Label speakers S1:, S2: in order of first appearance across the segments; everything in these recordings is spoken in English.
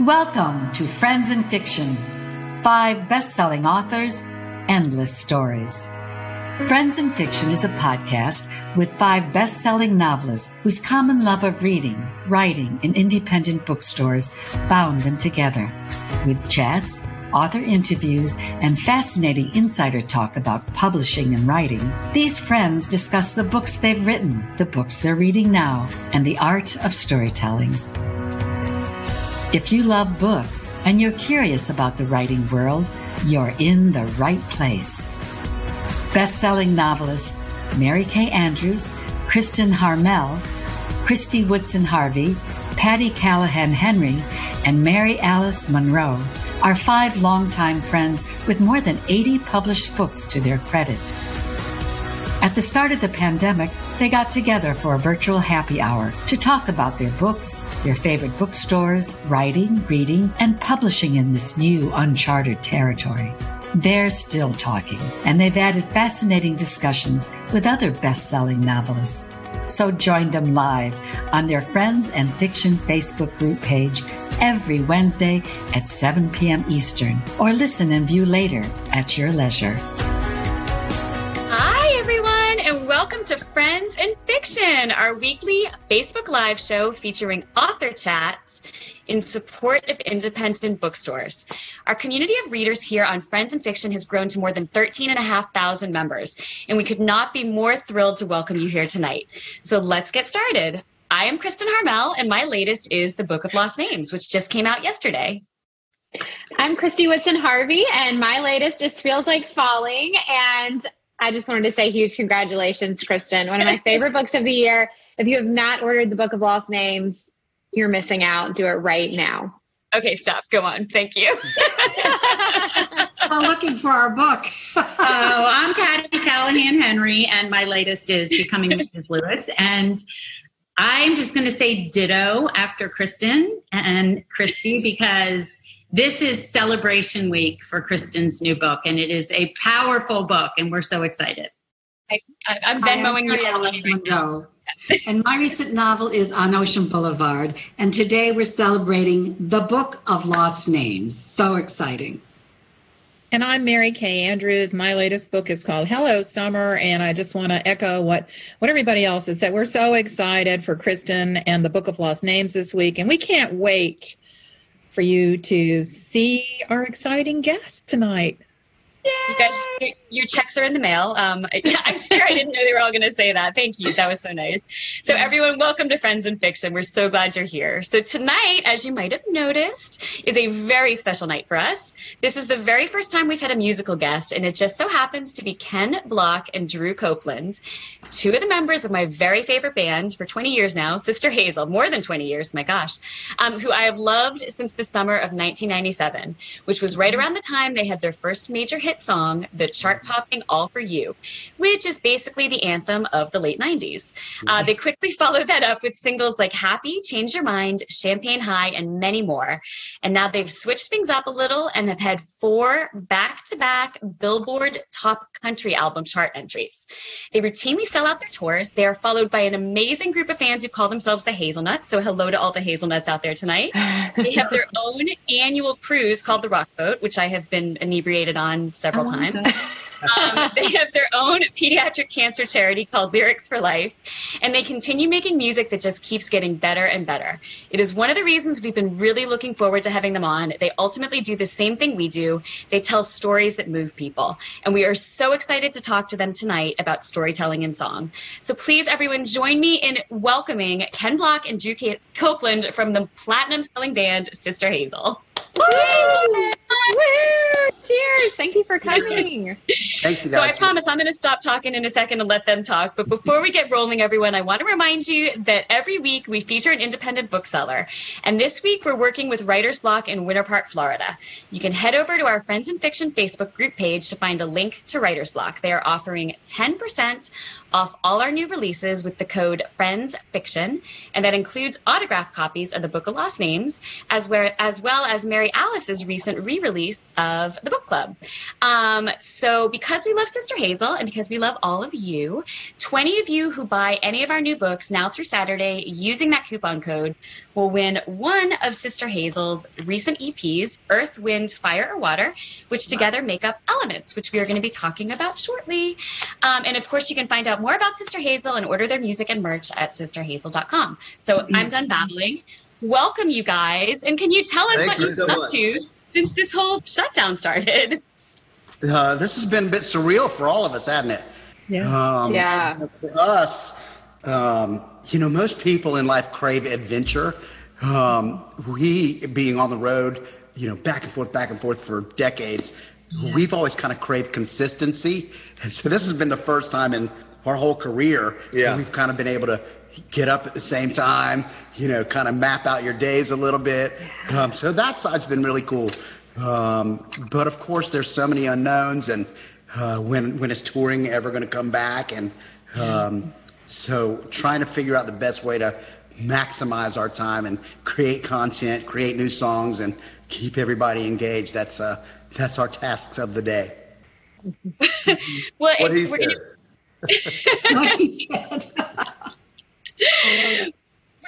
S1: Welcome to Friends and Fiction. Five best selling authors, endless stories. Friends and Fiction is a podcast with five best selling novelists whose common love of reading, writing, and independent bookstores bound them together. With chats, author interviews, and fascinating insider talk about publishing and writing, these friends discuss the books they've written, the books they're reading now, and the art of storytelling. If you love books and you're curious about the writing world, you're in the right place. Best-selling novelists Mary Kay Andrews, Kristin Harmel, Christy Woodson Harvey, Patti Callahan Henry, and Mary Alice Monroe are five longtime friends with more than 80 published books to their credit. At the start of the pandemic, they got together for a virtual happy hour to talk about their books, their favorite bookstores, writing, reading, and publishing in this new uncharted territory. They're still talking, and they've added fascinating discussions with other best selling novelists. So join them live on their Friends and Fiction Facebook group page every Wednesday at 7 p.m. Eastern, or listen and view later at your leisure
S2: welcome to Friends and Fiction, our weekly Facebook Live show featuring author chats in support of independent bookstores. Our community of readers here on Friends and Fiction has grown to more than 13,500 members, and we could not be more thrilled to welcome you here tonight. So let's get started. I am Kristin Harmel, and my latest is The Book of Lost Names, which just came out yesterday.
S3: I'm Christy Woodson Harvey, and my latest is Feels Like Falling. And I just wanted to say huge congratulations, Kristin. One of my favorite books of the year. If you have not ordered the Book of Lost Names, you're missing out. Do it right now.
S2: Okay, stop. Go on. Thank you.
S4: We're looking for our book.
S5: oh, I'm Patti Callahan Henry, and my latest is Becoming Mrs. Lewis. And I'm just going to say ditto after Kristin and Christy because this is celebration week for Kristin's new book, and it is a powerful book, and we're so excited.
S2: I, am Venmoing you.
S4: Alice Monroe. and my recent novel is On Ocean Boulevard. And today we're celebrating the Book of Lost Names. So exciting.
S6: And I'm Mary Kay Andrews. My latest book is called Hello Summer, and I just want to echo what what everybody else has said. We're so excited for Kristin and the Book of Lost Names this week, and we can't wait for you to see our exciting guest tonight.
S2: You guys, your checks are in the mail. Um, I, I swear I didn't know they were all going to say that. Thank you. That was so nice. So, everyone, welcome to Friends and Fiction. We're so glad you're here. So, tonight, as you might have noticed, is a very special night for us. This is the very first time we've had a musical guest, and it just so happens to be Ken Block and Drew Copeland two of the members of my very favorite band for 20 years now, Sister Hazel, more than 20 years, my gosh, um, who I have loved since the summer of 1997, which was right around the time they had their first major hit song, the chart topping All For You, which is basically the anthem of the late 90s. Uh, they quickly followed that up with singles like Happy, Change Your Mind, Champagne High, and many more. And now they've switched things up a little and have had four back to back Billboard top country album chart entries. They routinely sell out their tours. They are followed by an amazing group of fans who call themselves the Hazelnuts. So hello to all the Hazelnuts out there tonight. they have their own annual cruise called the Rock Boat, which I have been inebriated on several times. Um, they have their own pediatric cancer charity called Lyrics for Life, and they continue making music that just keeps getting better and better. It is one of the reasons we've been really looking forward to having them on. They ultimately do the same thing we do. They tell stories that move people, and we are so excited to talk to them tonight about storytelling and song. So please, everyone, join me in welcoming Ken Block and Drew Copeland from the platinum-selling band Sister Hazel.
S3: Woo! Woo! Cheers! Thank you for coming.
S7: Thanks, you
S2: guys. So I promise I'm going to stop talking in a second and let them talk. But before we get rolling, everyone, I want to remind you that every week we feature an independent bookseller. And this week we're working with Writer's Block in Winter Park, Florida. You can head over to our Friends and Fiction Facebook group page to find a link to Writer's Block. They are offering 10% off all our new releases with the code FRIENDSFICTION, and that includes autograph copies of the Book of Lost Names, as well as, well as Mary Alice's recent re-release of the book club. Um, so because we love Sister Hazel and because we love all of you, 20 of you who buy any of our new books now through Saturday using that coupon code will win one of Sister Hazel's recent EPs, Earth, Wind, Fire, or Water, which together make up Elements, which we are going to be talking about shortly. Um, and of course, you can find out more about Sister Hazel and order their music and merch at sisterhazel.com. So I'm done babbling. Welcome, you guys. And can you tell us
S7: Thank
S2: what
S7: you
S2: you've
S7: so
S2: been up
S7: much.
S2: to since this whole shutdown started?
S7: Uh, this has been a bit surreal for all of us, hasn't it?
S6: Yeah.
S7: Um,
S3: Yeah.
S7: For us, um, you know, most people in life crave adventure. Um, we, being on the road, you know, back and forth, back and forth for decades, we've always kind of craved consistency. And so this has been the first time in our whole career
S8: Yeah.
S7: we've kind of been able to get up at the same time, you know, kind of map out your days a little bit. Um, so that side's been really cool. Um, but of course, there's so many unknowns, and uh, when when is touring ever going to come back? And um, so, trying to figure out the best way to maximize our time and create content, create new songs, and keep everybody engaged. That's uh, that's our tasks of the day.
S2: Well,
S8: What he said.
S2: gonna
S4: What he said.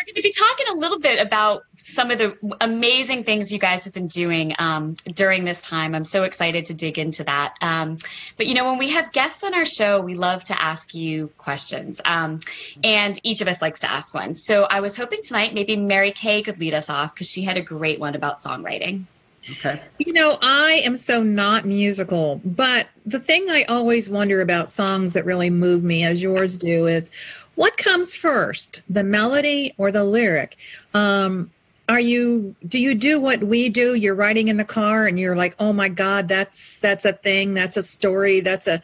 S2: We're going to be talking a little bit about some of the amazing things you guys have been doing um, during this time. I'm so excited to dig into that. Um, but you know, when we have guests on our show, we love to ask you questions, um, and each of us likes to ask one. So I was hoping tonight maybe Mary Kay could lead us off because she had a great one about songwriting.
S7: Okay.
S6: You know, I am so not musical, but the thing I always wonder about songs that really move me, as yours do, is what comes first, the melody or the lyric? Um, are you do you do what we do? You're riding in the car and you're like oh my god that's that's a thing that's a story that's a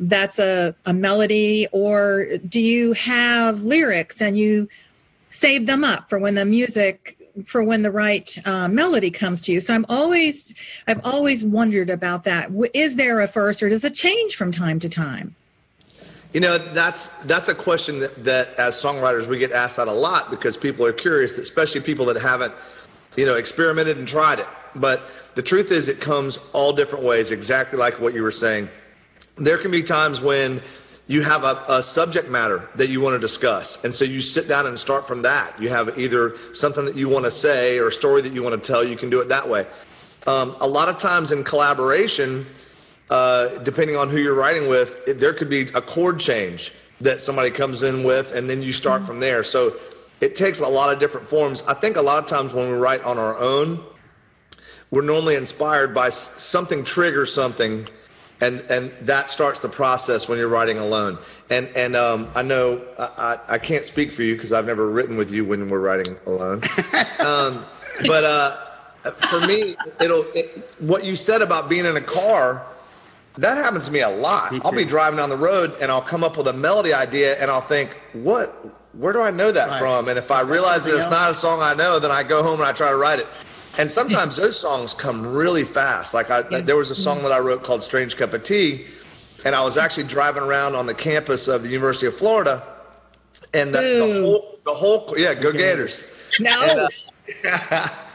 S6: that's a, a melody. Or do you have lyrics and you save them up for when the music for when the right uh, melody comes to you? So i'm always i've always wondered about that. Is there a first or does it change from time to time
S8: You know, that's that's a question that, that as songwriters we get asked that a lot because people are curious, especially people that haven't, you know, experimented and tried it. But the truth is, it comes all different ways, exactly like what you were saying. There can be times when you have a, a subject matter that you want to discuss, and so you sit down and start from that. You have either something that you want to say or a story that you want to tell. You can do it that way. Um, a lot of times in collaboration, uh, depending on who you're writing with, it, there could be a chord change that somebody comes in with, and then you start from there. So it takes a lot of different forms. I think a lot of times when we write on our own, we're normally inspired by something triggers something, and and that starts the process when you're writing alone. And and um, I know I, I, I can't speak for you because I've never written with you when we're writing alone. um, but uh, for me, it'll it, what you said about being in a car. That happens to me a lot. I'll be driving down the road and I'll come up with a melody idea and I'll think, what? Where do I know that
S7: Right.
S8: from? And if I
S7: Is that
S8: realize that it's
S7: else?
S8: not a song I know, then I go home and I try to write it. And sometimes those songs come really fast. Like I, there was a song that I wrote called "Strange Cup of Tea," and I was actually driving around on the campus of the University of Florida, and the, the whole, the whole, yeah, go Gators.
S6: no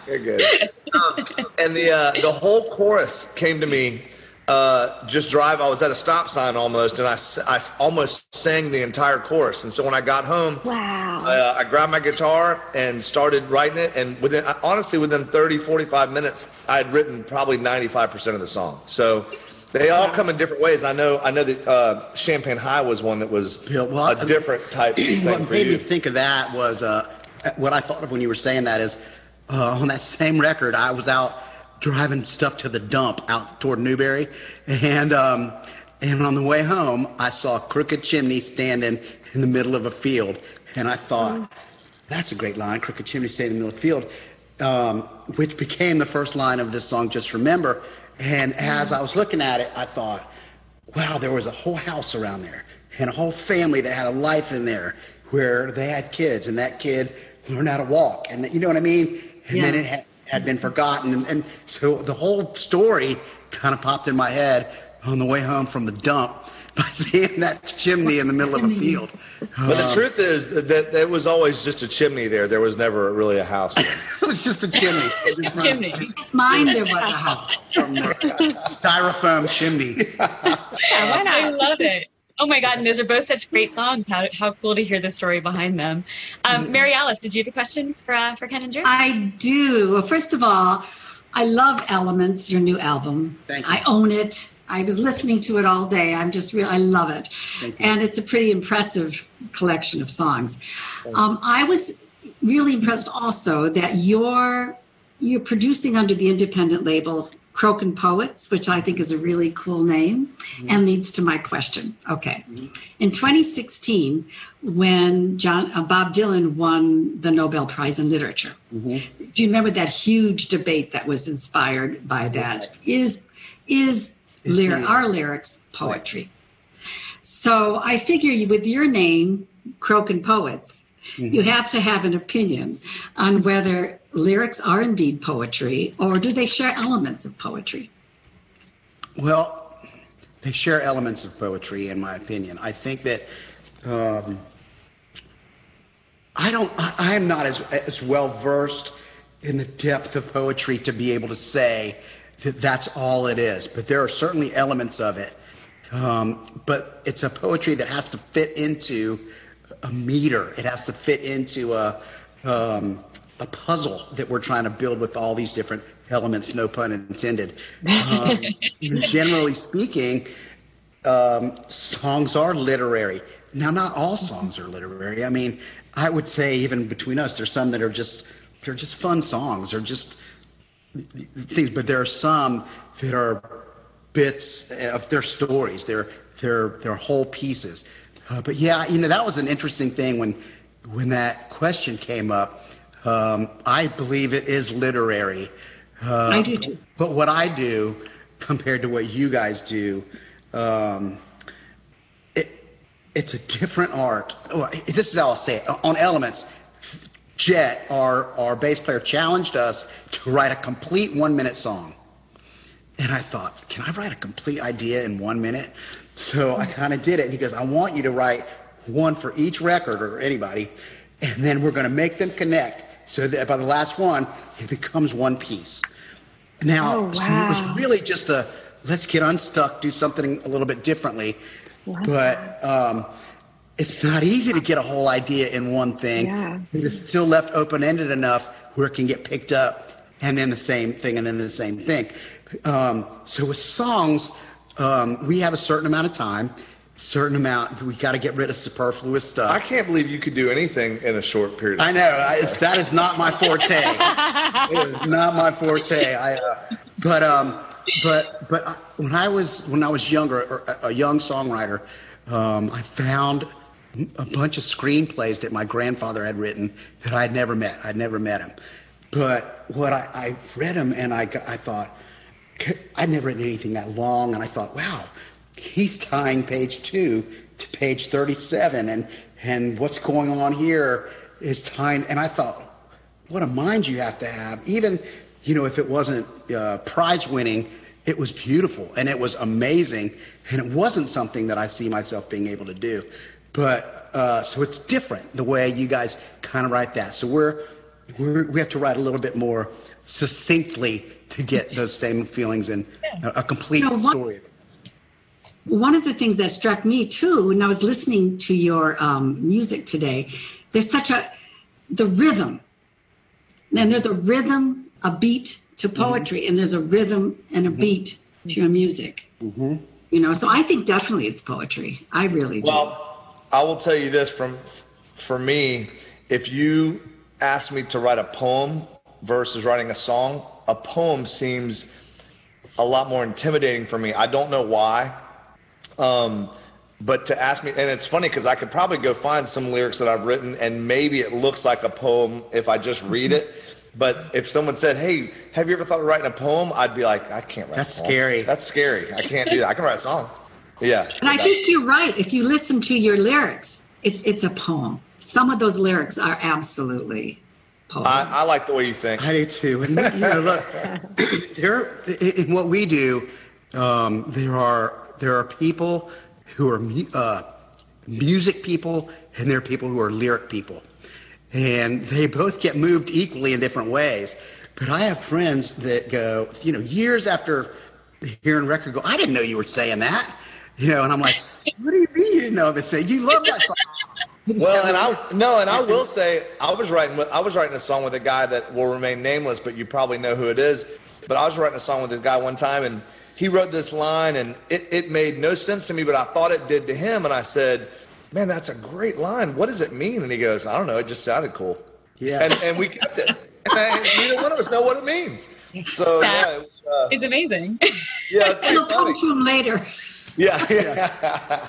S8: You're good. Um, and the uh, the whole chorus came to me uh, just drive. I was at a stop sign almost, and I, I almost sang the entire chorus. And so when I got home,
S3: Wow.
S8: uh, I grabbed my guitar and started writing it. And within honestly, within 30, 45 minutes, I had written probably 95% of the song. So they all come in different ways. I know. I know that uh, Champagne High was one that was
S7: Yeah, well,
S8: a different type thing
S7: What
S8: for
S7: made me think of that was uh, what I thought of when you were saying that is uh, on that same record, I was out driving stuff to the dump out toward Newberry, and um, and on the way home, I saw a Crooked Chimney standing in the middle of a field, and I thought, that's a great line, Crooked Chimney standing in the middle of the field, um, which became the first line of this song, Just Remember. And as I was looking at it, I thought, wow, there was a whole house around there and a whole family that had a life in there where they had kids and that kid learned how to walk. And you know what I mean? And then it had, had been forgotten. And, and so the whole story kind of popped in my head on the way home from the dump by seeing that chimney in the middle of a field.
S8: But the um, truth is that, that there was always just a chimney there. There was never really a house. there.
S7: It was just a chimney. It just runs
S2: Chimney.
S4: His mind, there was a house.
S7: styrofoam chimney.
S3: Yeah, why
S2: I love it. Oh my God, and those are both such great songs. How, how cool to hear the story behind them. Um, Mary Alice, did you have a question for, uh, for Ken and Drew?
S4: I do. Well, first of all, I love Elements, your new album.
S7: Thank you.
S4: I own it. I was listening to it all day. I'm just real. I love it, and it's a pretty impressive collection of songs. Um, I was really impressed also that you're you're producing under the independent label Croaking Poets, which I think is a really cool name, and leads to my question. Okay, in 2016, when John uh, Bob Dylan won the Nobel Prize in Literature, do you remember that huge debate that was inspired by that? Is is
S7: Is
S4: lyric,
S7: he-
S4: our lyrics poetry? So I figure you, with your name, Croaking Poets, you have to have an opinion on whether lyrics are indeed poetry or do they share elements of poetry?
S7: Well, they share elements of poetry, in my opinion. I think that um, I don't. I, I am not as as well versed in the depth of poetry to be able to say that that's all it is. But there are certainly elements of it. Um, but it's a poetry that has to fit into a meter. It has to fit into a um, a puzzle that we're trying to build with all these different elements. No pun intended. Um, generally speaking, um, songs are literary. Now, not all songs are literary. I mean, I would say even between us, there's some that are just they're just fun songs or just things, but there are some that are bits of their stories. They're they're they're whole pieces. Uh, but yeah, you know that was an interesting thing when when that question came up. Um, I believe it is literary. Uh,
S4: I do too.
S7: But what I do compared to what you guys do, um, it, it's a different art. Well, This is how I'll say it. On Elements, Jett, our, our bass player, challenged us to write a complete one minute song. And I thought, can I write a complete idea in one minute? So I kind of did it. And he goes, I want you to write one for each record or anybody, and then we're going to make them connect so that by the last one, it becomes one piece. Now,
S3: Oh,
S7: so it was really just a let's get unstuck, do something a little bit differently. But um, it's not easy to get a whole idea in one thing.
S3: Yeah.
S7: It's still left open ended enough where it can get picked up and then the same thing and then the same thing. Um, so with songs, um, we have a certain amount of time, certain amount, we got to get rid of superfluous stuff.
S8: I can't believe you could do anything in a short period. Of
S7: I know I, it's, that is not my forte. it is not my forte. I, uh, but um, but but I, when I was when I was younger, or a, a young songwriter, um, I found a bunch of screenplays that my grandfather had written that I had never met. I'd never met him, but what I, I read them and I I thought I'd never written anything that long, and I thought, wow, he's tying page two to page 37, and and what's going on here is tying. And I thought, what a mind you have to have. Even, you know, if it wasn't uh, prize winning, it was beautiful and it was amazing, and it wasn't something that I see myself being able to do. But uh, so it's different the way you guys kind of write that. So we're, we're we have to write a little bit more succinctly to get those same feelings and a, a complete
S4: You know, one-
S7: story.
S4: One of the things that struck me too, when I was listening to your um, music today, there's such a the rhythm, and there's a rhythm, a beat to mm-hmm. poetry, and there's a rhythm and a mm-hmm. beat to your music. Mm-hmm. You know, so I think definitely it's poetry. I really do.
S8: Well, I will tell you this from for me, if you ask me to write a poem versus writing a song, a poem seems a lot more intimidating for me. I don't know why. Um, but to ask me, and it's funny because I could probably go find some lyrics that I've written, and maybe it looks like a poem if I just read it. But if someone said, "Hey, have you ever thought of writing a poem?" I'd be like, "I can't write."
S7: That's
S8: a poem.
S7: scary.
S8: That's scary. I can't do that. I can write a song. Yeah.
S4: And I think you're right. If you listen to your lyrics, it, it's a poem. Some of those lyrics are absolutely poem.
S8: I, I like the way you think.
S7: I do too. And you know, look, there in what we do, um, there are there are people who are uh, music people, and there are people who are lyric people, and they both get moved equally in different ways. But I have friends that go, you know, years after hearing record, go, I didn't know you were saying that, you know, and I'm like, what do you mean you didn't know if it said you love that song.
S8: Well, and I no, and I will say I was writing I was writing a song with a guy that will remain nameless, but you probably know who it is. But I was writing a song with this guy one time, and he wrote this line, and it, it made no sense to me, but I thought it did to him, and I said, "Man, that's a great line. What does it mean?" And he goes, "I don't know. It just sounded cool."
S7: Yeah.
S8: and and we kept it. And neither one of us know what it means. So
S2: That
S8: yeah, it was, uh,
S2: It's amazing.
S8: yeah, it's pretty
S4: It'll come
S8: funny.
S4: to him later.
S8: Yeah, yeah.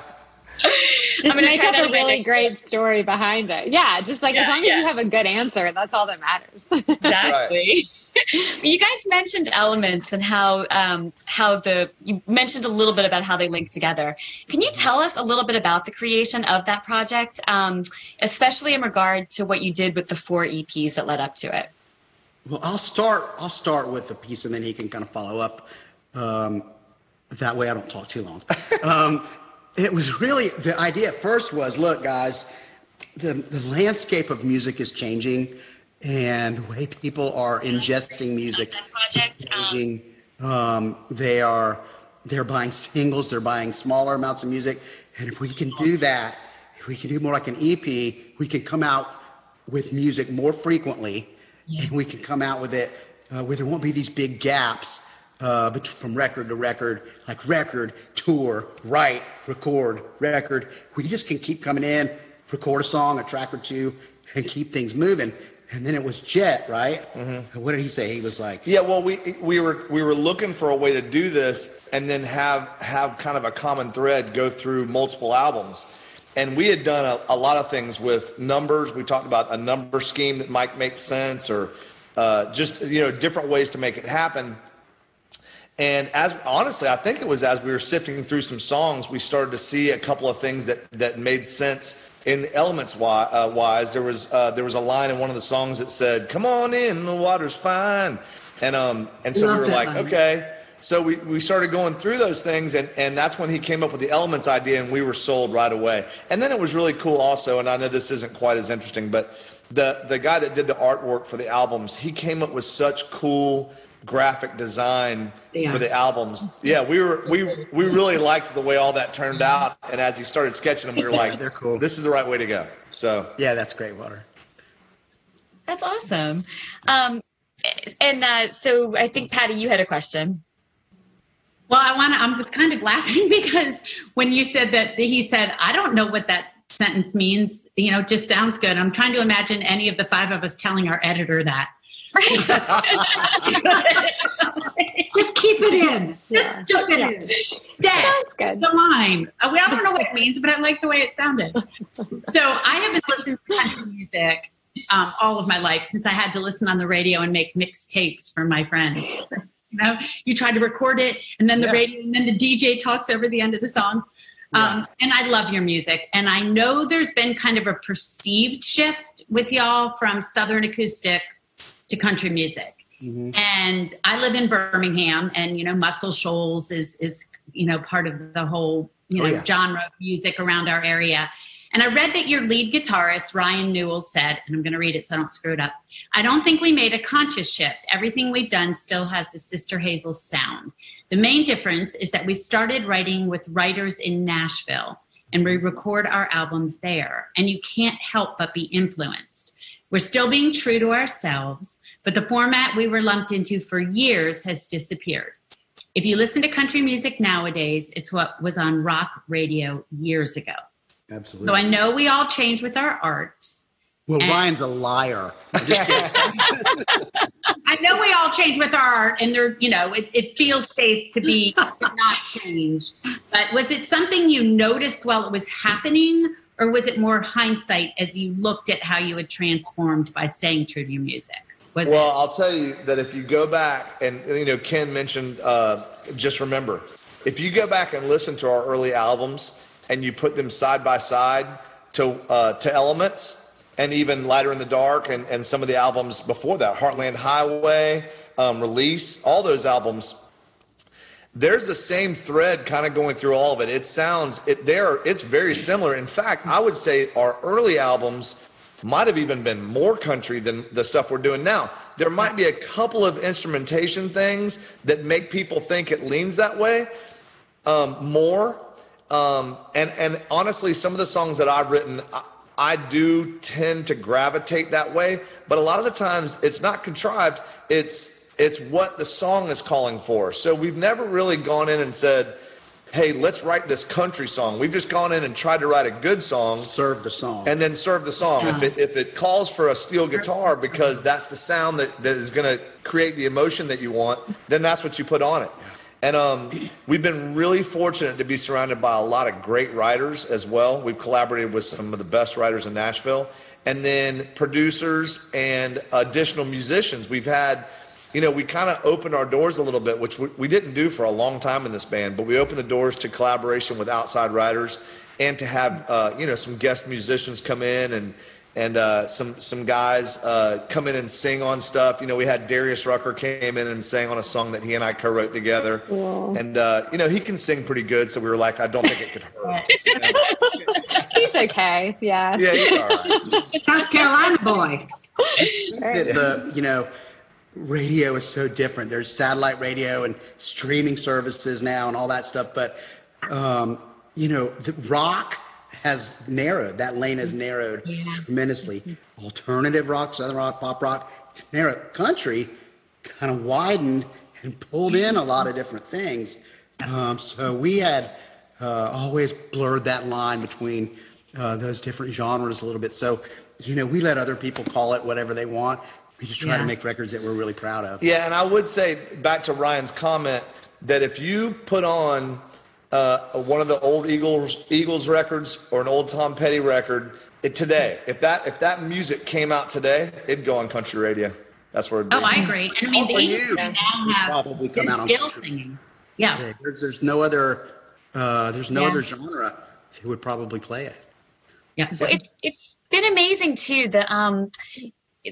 S3: Just
S2: gonna
S3: make
S2: try
S3: up
S2: that
S3: a really
S2: next
S3: great story behind it. Yeah, just like as
S2: Yeah,
S3: long as
S2: yeah.
S3: you have a good answer, that's all that matters.
S2: Exactly. you guys mentioned elements and how um, how the you mentioned a little bit about how they link together. Can you tell us a little bit about the creation of that project, um, especially in regard to what you did with the four EPs that led up to it?
S7: Well, I'll start. I'll start with the piece, and then he can kind of follow up. Um, that way, I don't talk too long. um, it was really the idea at first was, look, guys, the the landscape of music is changing, and the way people are ingesting music is changing. Um, they are they're buying singles, they're buying smaller amounts of music, and if we can do that, if we can do more like an EP, we can come out with music more frequently, and we can come out with it uh, where there won't be these big gaps uh, from record to record, like record, tour, write, record, record. We just can keep coming in, record a song, a track or two, and keep things moving. And then it was Jett, right? What did he say? He was like,
S8: Yeah, well, we we were we were looking for a way to do this and then have have kind of a common thread go through multiple albums. And we had done a, a lot of things with numbers. We talked about a number scheme that might make sense, or uh, just you know different ways to make it happen. And as honestly, I think it was as we were sifting through some songs, we started to see a couple of things that that made sense in the elements wi- uh, wise. There was uh, there was a line in one of the songs that said, "Come on in, the water's fine," and um and so
S4: Love
S8: we were like,
S4: line.
S8: okay. So we, we started going through those things, and, and that's when he came up with the elements idea, and we were sold right away. And then it was really cool also, and I know this isn't quite as interesting, but the the guy that did the artwork for the albums, he came up with such cool graphic design
S4: Yeah.
S8: for the albums. Yeah, we were we we really liked the way all that turned out, and as he started sketching them, we were like,
S7: they're cool.
S8: This is the right way to go. So
S7: "Yeah, that's great, Water."
S2: That's awesome. Um, and uh, so I think Patti, you had a question.
S5: Well, I want to, I'm just kind of laughing because when you said that, he said, I don't know what that sentence means. You know, just sounds good. I'm trying to imagine any of the five of us telling our editor that.
S4: Just keep it in.
S5: Just keep it in. That,
S3: That's good.
S5: the line. Uh, well, I don't know what it means, but I like the way it sounded. So I have been listening to country music um, all of my life since I had to listen on the radio and make mixtapes for my friends. You know, you try to record it, and then the
S7: Yeah.
S5: radio, and then the DJ talks over the end of the song. Um, and I love your music, and I know there's been kind of a perceived shift with y'all from Southern acoustic to country music. Mm-hmm. And I live in Birmingham, and you know, Muscle Shoals is is you know part of the whole you
S7: Oh,
S5: know
S7: yeah.
S5: genre of music around our area. And I read that your lead guitarist Ryan Newell said, and I'm going to read it so I don't screw it up. I don't think we made a conscious shift. Everything we've done still has the Sister Hazel sound. The main difference is that we started writing with writers in Nashville and we record our albums there. And you can't help but be influenced. We're still being true to ourselves, but the format we were lumped into for years has disappeared. If you listen to country music nowadays, it's what was on rock radio years ago.
S7: Absolutely.
S5: So I know we all change with our arts.
S7: well,
S5: and-
S7: Ryan's a liar. I'm just kidding.
S5: I know we all change with our art, and there, you know, it, it feels safe to be to not change. But was it something you noticed while it was happening, or was it more hindsight as you looked at how you had transformed by staying true to your music? Was
S8: Well,
S5: it?
S8: I'll tell you that if you go back and you know Ken mentioned, uh, just remember, if you go back and listen to our early albums and you put them side by side to uh, to Elements and even Lighter in the Dark and, and some of the albums before that, Heartland Highway, um, Release, all those albums, there's the same thread kind of going through all of it. It sounds it there. It's very similar. In fact, I would say our early albums might have even been more country than the stuff we're doing now. There might be a couple of instrumentation things that make people think it leans that way um, more. Um, and and honestly, some of the songs that I've written, I, I do tend to gravitate that way. But a lot of the times, it's not contrived. It's it's what the song is calling for. So we've never really gone in and said, "Hey, let's write this country song." We've just gone in and tried to write a good song,
S7: Serve the song.
S8: and then serve the song. If it if it calls for a steel guitar because that's the sound that, that is going to create the emotion that you want, then that's what you put on it. And um, we've been really fortunate to be surrounded by a lot of great writers as well. We've collaborated with some of the best writers in Nashville, and then producers and additional musicians. We've had, you know, we kind of opened our doors a little bit, which we, we didn't do for a long time in this band, but we opened the doors to collaboration with outside writers and to have, uh, you know, some guest musicians come in and and uh, some some guys uh, come in and sing on stuff. You know, we had Darius Rucker came in and sang on a song that he and I co-wrote together, and uh, you know he can sing pretty good. So we were like, I don't think it could hurt.
S3: He's okay. Yeah.
S8: yeah, he's all right.
S4: South Carolina boy.
S7: that the you know radio is so different. There's satellite radio and streaming services now and all that stuff but um you know the rock has narrowed. That lane has narrowed tremendously. Alternative rock southern rock pop rock it's narrowed country kind of widened and pulled in a lot of different things. Um so we had uh, always blurred that line between uh, those different genres a little bit. So you know we let other people call it whatever they want we just try to make records that we're really proud of
S8: Yeah, and I would say back to Ryan's comment that if you put on uh, one of the old Eagles Eagles records or an old Tom Petty record it, today, if that if that music came out today, it'd go on country radio. That's where it'd be.
S5: Oh, I agree. And I mean,
S7: Oh, for
S5: they
S7: you.
S5: now have
S7: Probably come
S5: good
S7: out on
S5: skill
S7: country.
S5: singing. Yeah.
S7: Yeah, there's, there's no other uh, there's no
S3: Yeah.
S7: other genre who would probably play it
S5: Yeah.
S2: Well, it's it's been amazing too. The um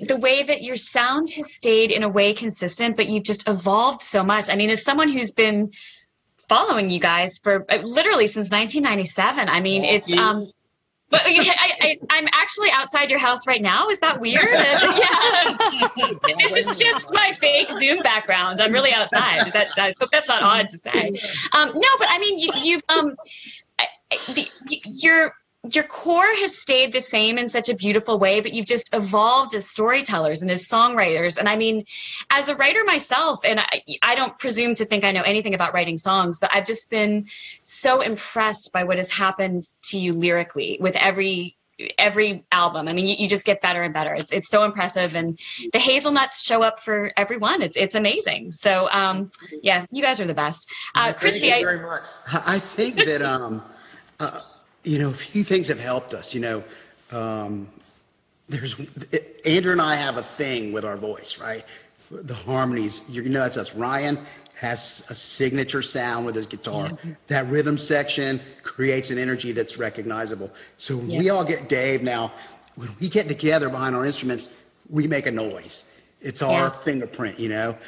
S2: the way that your sound has stayed in a way consistent, but you've just evolved so much. I mean, as someone who's been following you guys for uh, literally since 1997, I mean, it's
S7: Lucky.
S2: um. But I, I, I'm actually outside your house right now. Is that weird? yeah. this is just my fake Zoom background. I'm really outside. That, I hope that's not odd to say. Um, no, but I mean, you, you've um, I- the, y- your core has stayed the same in such a beautiful way, but you've just evolved as storytellers and as songwriters. And I mean, as a writer myself, and I, I don't presume to think I know anything about writing songs, but I've just been so impressed by what has happened to you lyrically with every every album. I mean, you, you just get better and better. It's it's so impressive, and the hazelnuts show up for everyone. It's it's amazing. So um, yeah, you guys are the best. Uh, Christy,
S8: Thank
S2: I,
S8: you very much.
S7: I I think that um, uh, you know a few things have helped us. You know, um, there's Andrew and I have a thing with our voice, right? The harmonies. You know, that's us. Ryan has a signature sound with his guitar. That rhythm section creates an energy that's recognizable. So when we all get Dave now. When we get together behind our instruments, we make a noise. It's our
S2: Yeah.
S7: fingerprint, you know.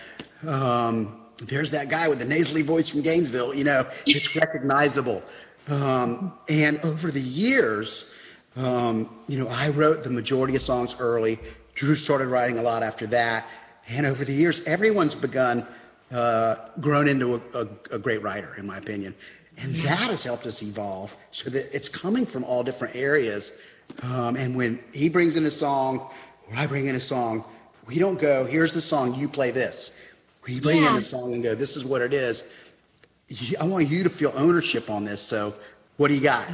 S7: Um, there's that guy with the nasally voice from Gainesville, you know, it's recognizable. Um, and over the years, um, you know, I wrote the majority of songs early. Drew started writing a lot after that. And over the years, everyone's begun, uh, grown into a, a, a great writer, in my opinion. And that has helped us evolve so that it's coming from all different areas. Um, and when he brings in a song, or I bring in a song, we don't go, here's the song, you play this. We bring in
S2: Yeah.
S7: the song and go, this is what it is. You- I want you to feel ownership on this. So what do you got?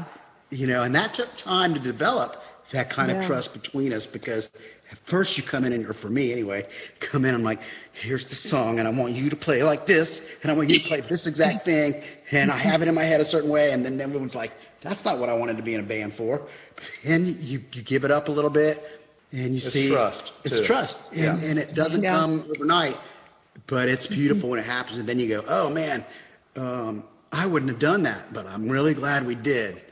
S7: You know, and that took time to develop that kind of trust between us because at first you come in and, or for me anyway, come in, I'm like, here's the song and I want you to play like this and I want you to play this exact thing and I have it in my head a certain way and then everyone's like, that's not what I wanted to be in a band for. And you, you give it up a little bit and you see
S8: It's
S7: see
S8: trust,
S7: It's
S8: too.
S7: trust. And,
S8: Yeah.
S7: and it doesn't
S3: Yeah.
S7: come overnight, but it's beautiful when it happens. And then you go, oh man, um, I wouldn't have done that, but I'm really glad we did.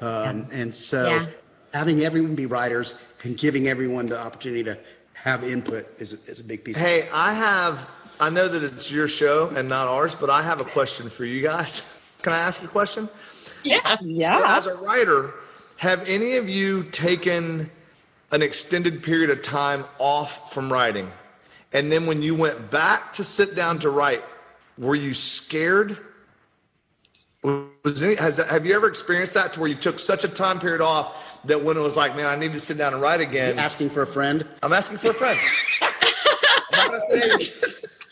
S7: Um, And so
S2: Yeah.
S7: having everyone be writers and giving everyone the opportunity to have input is, is a big piece. of
S8: Hey, I have. I know that it's your show and not ours, but I have a question for you guys. Can I ask a question?
S2: yeah.
S3: Yeah.
S8: As a writer, have any of you taken an extended period of time off from writing? And then when you went back to sit down to write, were you scared? Was any, has that, have you ever experienced that to where you took such a time period off that when it was like, man, I need to sit down and write again?
S7: Asking for a friend.
S8: I'm asking for a friend. I'm not saying,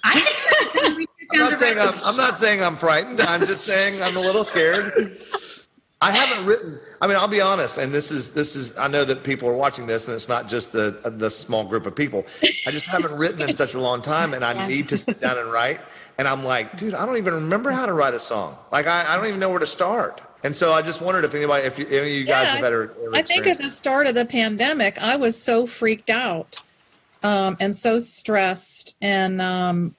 S5: I think that's when we sit
S8: I'm not saying I'm, I'm not saying I'm frightened. I'm just saying I'm a little scared. I haven't written. I mean, I'll be honest, and this is this is. I know that people are watching this, and it's not just the the small group of people. I just haven't written in such a long time, and I need to sit down and write. And I'm like, dude, I don't even remember how to write a song. Like, I, I don't even know where to start. And so I just wondered if anybody, if you, any of you guys
S6: Yeah,
S8: have ever. ever
S6: I think at the start of the pandemic, I was so freaked out um, and so stressed and um,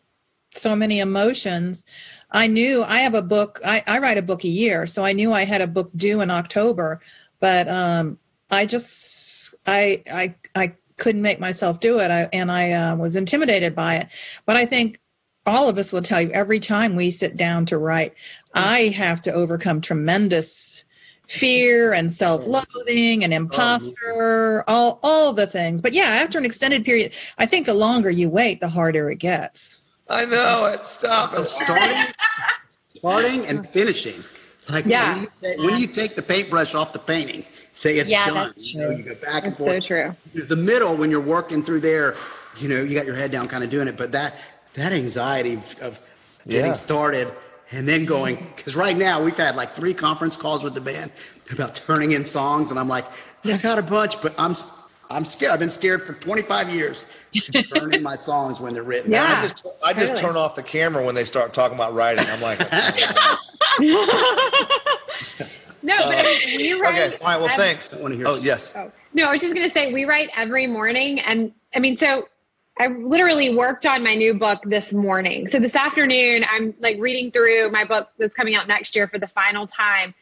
S6: so many emotions. I knew I have a book, I, I write a book a year. So I knew I had a book due in October, but um, I just, I, I, I couldn't make myself do it. I, and I uh, was intimidated by it. But I think all of us will tell you every time we sit down to write, mm. I have to overcome tremendous fear and self-loathing and oh, imposter, all all the things. But yeah, after an extended period, I think the longer you wait, the harder it gets.
S8: I know it. Stop it.
S7: starting, starting and finishing. Like
S3: Yeah.
S7: when, you, take- when you take the paintbrush off the painting, say it's
S2: Yeah,
S7: done.
S2: that's
S7: You, know,
S2: true.
S7: you go back and
S3: That's so true.
S7: The middle, when you're working through there, you know, you got your head down, kind of doing it. But that that anxiety of, of getting
S8: Yeah.
S7: started and then going, because right now we've had like three conference calls with the band about turning in songs, and I'm like, yeah, I got a bunch, but I'm I'm scared. I've been scared for 25 years to turn in my songs when they're written.
S3: Yeah.
S8: I just I just
S3: Totally.
S8: turn off the camera when they start talking about writing. I'm like,
S3: No, but I mean, we write.
S8: okay, all right, well,
S3: ev-
S8: thanks.
S7: I want to hear.
S8: Oh yes.
S3: Oh, no, I was just going to say we write every morning. And I mean, so I literally worked on my new book this morning. So this afternoon, I'm like reading through my book that's coming out next year for the final time.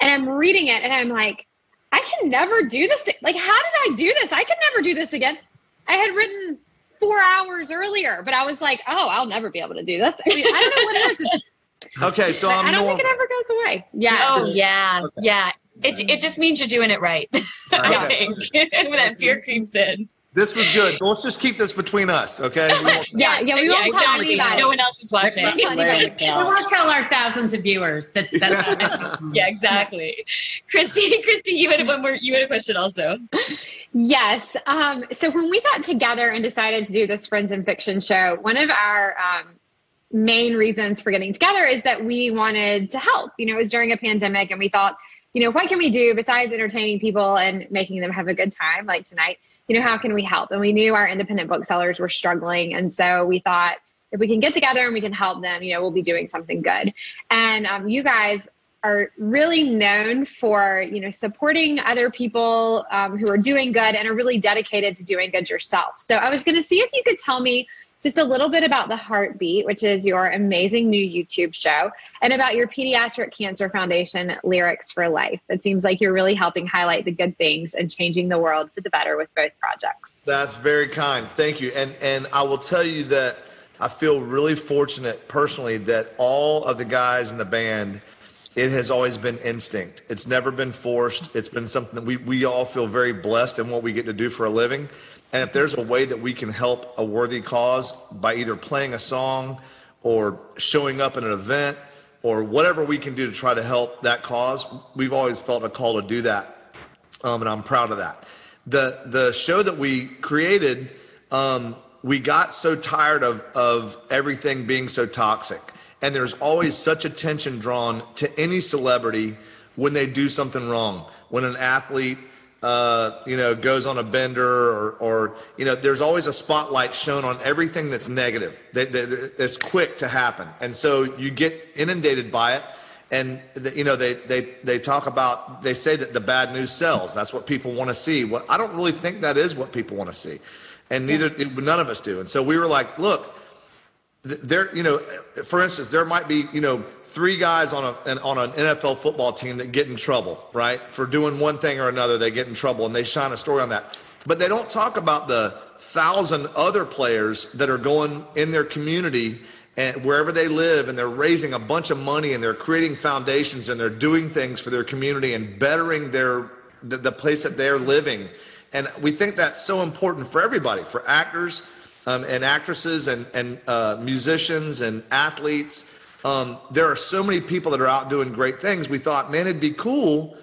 S3: And I'm reading it and I'm like, I can never do this. Like, how did I do this? I can never do this again. I had written four hours earlier, but I was like, oh, I'll never be able to do this. I mean, I don't know what it is. It's,
S8: Okay, so I'm
S3: I don't
S8: normal.
S3: think it ever goes away. Yeah.
S2: Oh yeah, yeah. It it just means you're doing it right. I
S8: Okay.
S2: think when that fear creeps in.
S8: This was good. Let's just keep this between us, okay? We
S3: Yeah, yeah, we won't tell
S2: exactly.
S3: anybody.
S2: No one else is watching.
S7: Next time, lay on the
S5: We won't tell our thousands of viewers that. that
S2: Yeah, exactly. Christy, Christy, you had one more. You had a question also.
S3: Yes. Um, so when we got together and decided to do this Friends and Fiction show, one of our um, main reasons for getting together is that we wanted to help. You know, it was during a pandemic, and we thought, you know, what can we do besides entertaining people and making them have a good time like tonight? You know, how can we help? And we knew our independent booksellers were struggling. And so we thought, if we can get together and we can help them, you know, we'll be doing something good. And um, you guys are really known for you know supporting other people um, who are doing good and are really dedicated to doing good yourself so i was going to see if you could tell me just a little bit about the heartbeat which is your amazing new youtube show and about your pediatric cancer foundation lyrics for life it seems like you're really helping highlight the good things and changing the world for the better with both projects
S8: That's very kind. Thank you. And and I will tell you that I feel really fortunate personally that all of the guys in the band, it has always been instinct. It's never been forced. It's been something that we, we all feel very blessed in what we get to do for a living. And if there's a way that we can help a worthy cause by either playing a song or showing up at an event or whatever we can do to try to help that cause, we've always felt a call to do that um, and I'm proud of that. The the show that we created, um, we got so tired of of everything being so toxic, and there's always such attention drawn to any celebrity when they do something wrong. When an athlete, uh, you know, goes on a bender, or or you know, there's always a spotlight shown on everything that's negative, that, that that's quick to happen, and so you get inundated by it. And the, you know they they they talk about they say that the bad news sells. That's what people want to see. Well i don't really think that is what people want to see. And neither none of us do. And so we were like look there you know for instance there might be you know three guys on a an, on an NFL football team that get in trouble right? For doing one thing or another they get in trouble and they shine a story on that. But they don't talk about the thousand other players that are going in their community and wherever they live and they're raising a bunch of money and they're creating foundations and they're doing things for their community and bettering their the, the place that they're living. And we think that's so important for everybody for actors um, and actresses and, and uh, musicians and athletes um, there are so many people that are out doing great things. We thought, man, it'd be cool.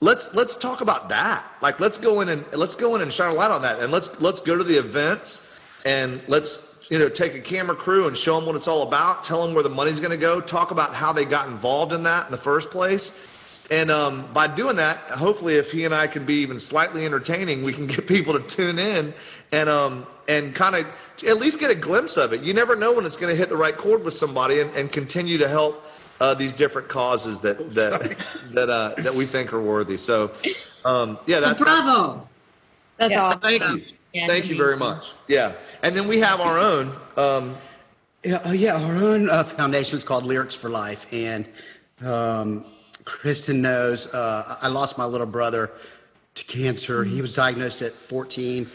S8: Let's let's talk about that. Like, let's go in and let's go in and shine a light on that, and let's let's go to the events and let's you know take a camera crew and show them what it's all about. Tell them where the money's going to go. Talk about how they got involved in that in the first place. And um, by doing that, hopefully, if he and I can be even slightly entertaining, we can get people to tune in and um, and kind of at least get a glimpse of it. You never know when it's going to hit the right chord with somebody and, and continue to help uh, these different causes that that that uh, that we think are worthy. So, um, yeah, that,
S4: Bravo.
S3: That's
S6: Yeah.
S3: awesome.
S8: Thank you,
S2: Yeah,
S8: thank you very much. Yeah, and then we have our own. Um,
S7: Yeah, uh, yeah, our own uh, foundation is called Lyrics for Life, and um, Kristin knows. Uh, I lost my little brother to cancer. He was diagnosed at 14.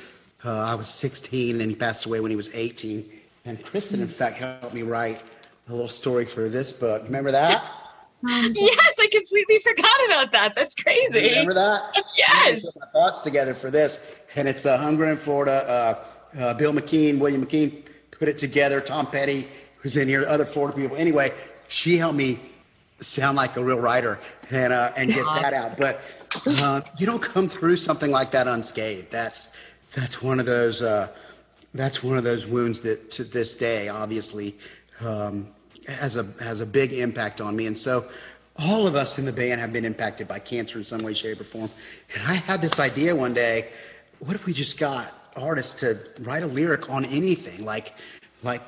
S7: Uh, I was 16, and he passed away when he was 18. And Kristin, in fact, helped me write a little story for this book. Remember that?
S2: Yes, I completely forgot about that. That's crazy.
S7: Remember that?
S2: Yes.
S7: Put my thoughts together for this, and it's uh, Hunger in Florida. Uh, uh, Bill McKeen, William McKeen put it together. Tom Petty, who's in here, other Florida people. Anyway, she helped me sound like a real writer and uh, and get that out. But uh, you don't come through something like that unscathed. That's that's one of those uh, that's one of those wounds that to this day, obviously, um, has a has a big impact on me. And so, all of us in the band have been impacted by cancer in some way, shape, or form. And I had this idea one day: what if we just got artists to write a lyric on anything, like like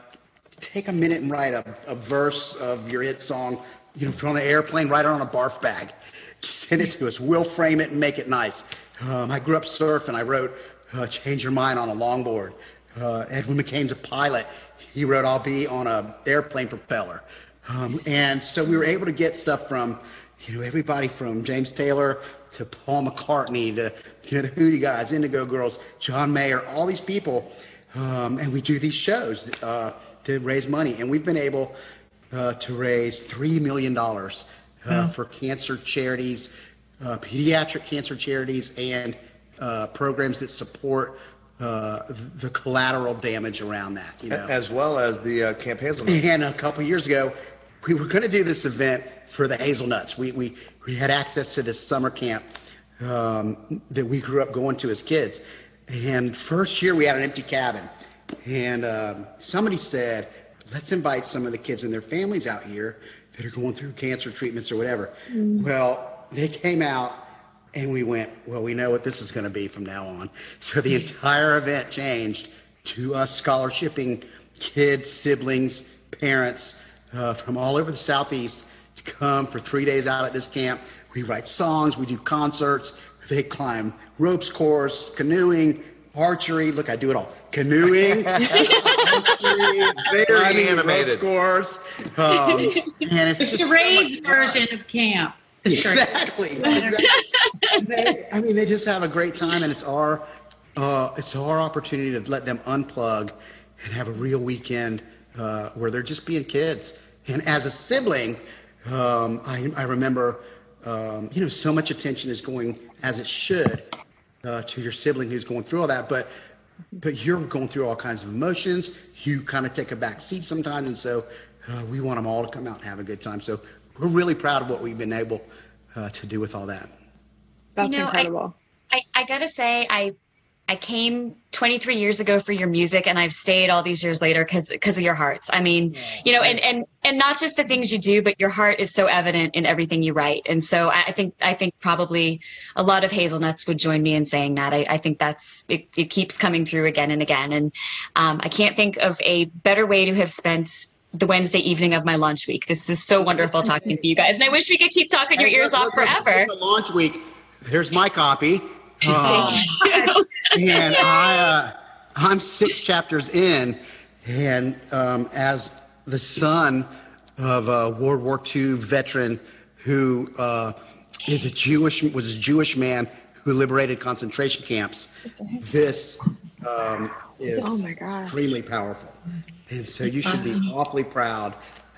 S7: take a minute and write a, a verse of your hit song. You know, if you're on an airplane, write it on a barf bag. Send it to us. We'll frame it and make it nice. Um, I grew up surfing. I wrote uh, "Change Your Mind" on a longboard. Uh, Edwin McCain's a pilot. He wrote "I'll Be" on a airplane propeller. Um, and so we were able to get stuff from, you know, everybody from James Taylor to Paul McCartney to you know the Hootie guys, Indigo Girls, John Mayer, all these people, um, and we do these shows uh, to raise money, and we've been able uh, to raise three million dollars uh, for cancer charities, uh, pediatric cancer charities, and uh, programs that support uh, the collateral damage around that. You know,
S8: as well as the uh, Camp Hazelnut.
S7: and a couple years ago, we were going to do this event for the hazelnuts. We, we, we had access to this summer camp um, that we grew up going to as kids. And first year, we had an empty cabin. And um, somebody said, let's invite some of the kids and their families out here that are going through cancer treatments or whatever. Well, they came out and we went, well, we know what this is going to be from now on. So the entire event changed to us scholarshiping kids, siblings, parents uh, from all over the Southeast to come for three days out at this camp. We write songs, we do concerts, they climb ropes course, canoeing, archery. Look, I do it all. Canoeing, archery,
S8: Very animated.
S7: ropes course. Um, and it's
S5: The
S7: just so
S5: charades
S7: much fun.
S5: version of camp.
S7: Exactly. exactly. They, I mean, they just have a great time, and it's our uh, it's our opportunity to let them unplug and have a real weekend uh, where they're just being kids. And as a sibling, um, I, I remember, um, you know, so much attention is going as it should uh, to your sibling who's going through all that, but but you're going through all kinds of emotions. You kind of take a back seat sometimes, and so uh, we want them all to come out and have a good time. So we're really proud of what we've been able uh, to do with all that.
S3: That's
S2: You know, I-
S3: incredible.
S2: I, I gotta say, I I came 23 years ago for your music, and I've stayed all these years later because because of your hearts. I mean, you know, and and and not just the things you do, but your heart is so evident in everything you write. And so I, I think I think probably a lot of hazelnuts would join me in saying that. I, I think that's it, it keeps coming through again and again. And um, I can't think of a better way to have spent the Wednesday evening of my launch week. This is so wonderful talking to you guys, and I wish we could keep talking your ears
S7: look,
S2: off
S7: look, look,
S2: forever.
S7: the launch week. Here's my copy. Um, and I, uh, I'm six chapters in, and um, as the son of a World War II veteran who uh, is a Jewish was a Jewish man who liberated concentration camps, this um, is
S3: Oh my gosh.
S7: extremely powerful, and so you should be awfully proud.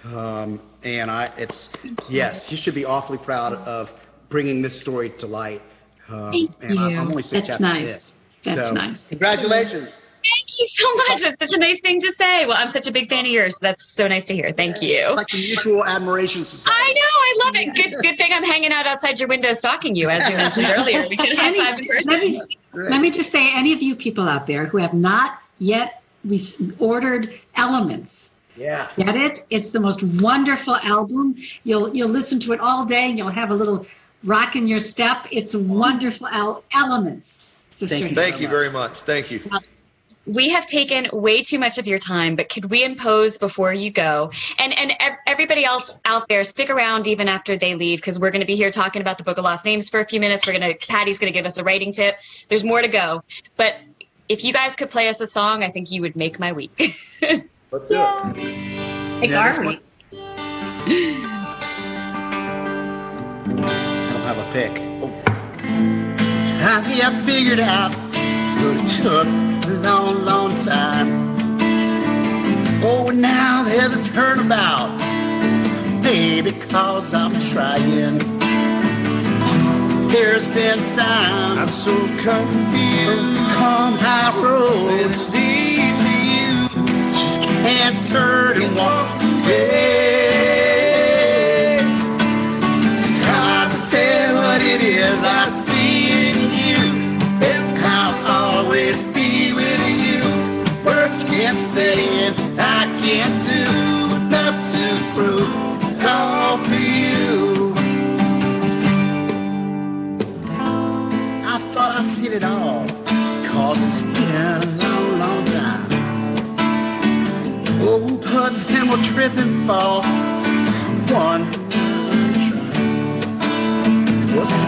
S7: Um, and I, it's yes, you should be awfully proud of bringing this story to light. Um,
S2: Thank
S7: and I'm, I'm
S2: you.
S7: only six
S4: That's nice. That's
S7: So,
S4: nice.
S7: Congratulations.
S2: Thank you so much. That's such a nice thing to say. Well, I'm such a big fan of yours. That's so nice to hear. Thank you.
S7: It's like the Mutual Admiration Society.
S2: I know. I love it. Good, good thing I'm hanging out outside your window stalking you, as we mentioned earlier. We could high five in
S4: let, me, let me just say, any of you people out there who have not yet re- ordered Elements,
S7: Yeah.
S4: get it? It's the most wonderful album. You'll you'll listen to it all day, and you'll have a little rock in your step. It's wonderful al- Elements. Sister
S7: Thank you.
S8: Thank you very much. Thank you.
S2: We have taken way too much of your time, but could we impose before you go? And and everybody else out there, stick around even after they leave because we're going to be here talking about the Book of Lost Names for a few minutes. We're going to Patti's going to give us a writing tip. There's more to go, but if you guys could play us a song, I think you would make my week.
S8: Let's do it.
S5: Like,
S7: Yeah,
S5: are
S7: this I don't have a pick. I have figured out, but it took a long, long time. Oh, now there's a turnabout, baby, cause I'm trying. There's been times
S8: I'm so confused.
S7: on high roads,
S8: It's lead to you.
S7: just can't turn and walk away. It all, cause it's been a long, long time. Oh, but then we'll trip and fall. One. Whoops.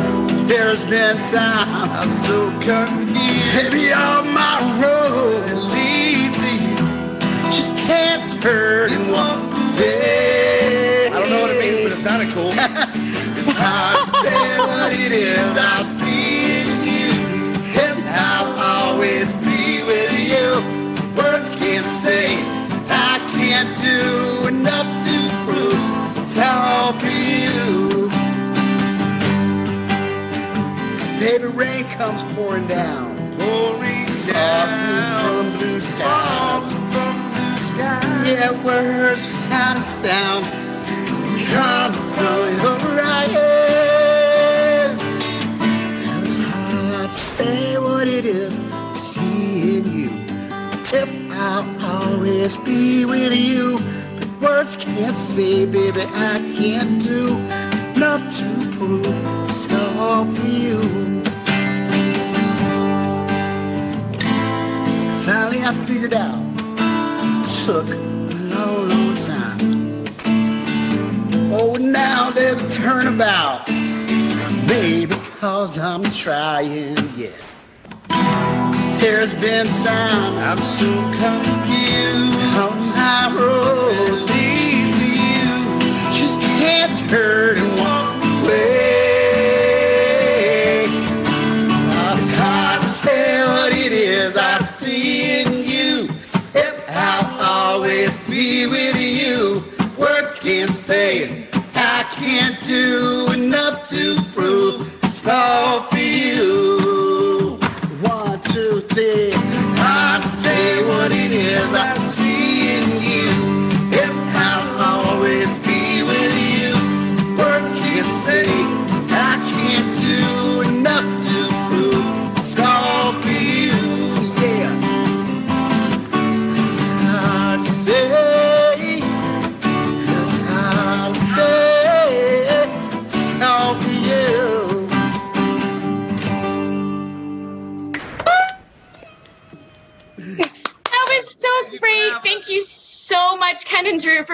S7: There's been times
S8: I'm so confused.
S7: Maybe on my road
S8: leads to you.
S7: just can't turn and walk away.
S8: I don't know what it means, but it sounded cool.
S7: It's hard to say what it is I see always be with you. Words can't say, I can't do enough to prove it's all for you. Baby, rain comes pouring down,
S8: Pouring down
S7: from blue skies.
S8: from blue skies.
S7: Yeah, words without a sound come from your eyes. Always be with you, but words can't say, baby, I can't do enough to prove it's all for you. Finally, I figured out It took a long, long time. Oh, now there's a turnabout, baby, cause I'm trying, yeah. There's been times
S8: I'm so confused.
S7: on high roads
S8: Lead to you.
S7: just can't turn and walk away. It's hard to say what it is I see in you. If I'll always be with you, words can't say it. I can't do enough to prove it's all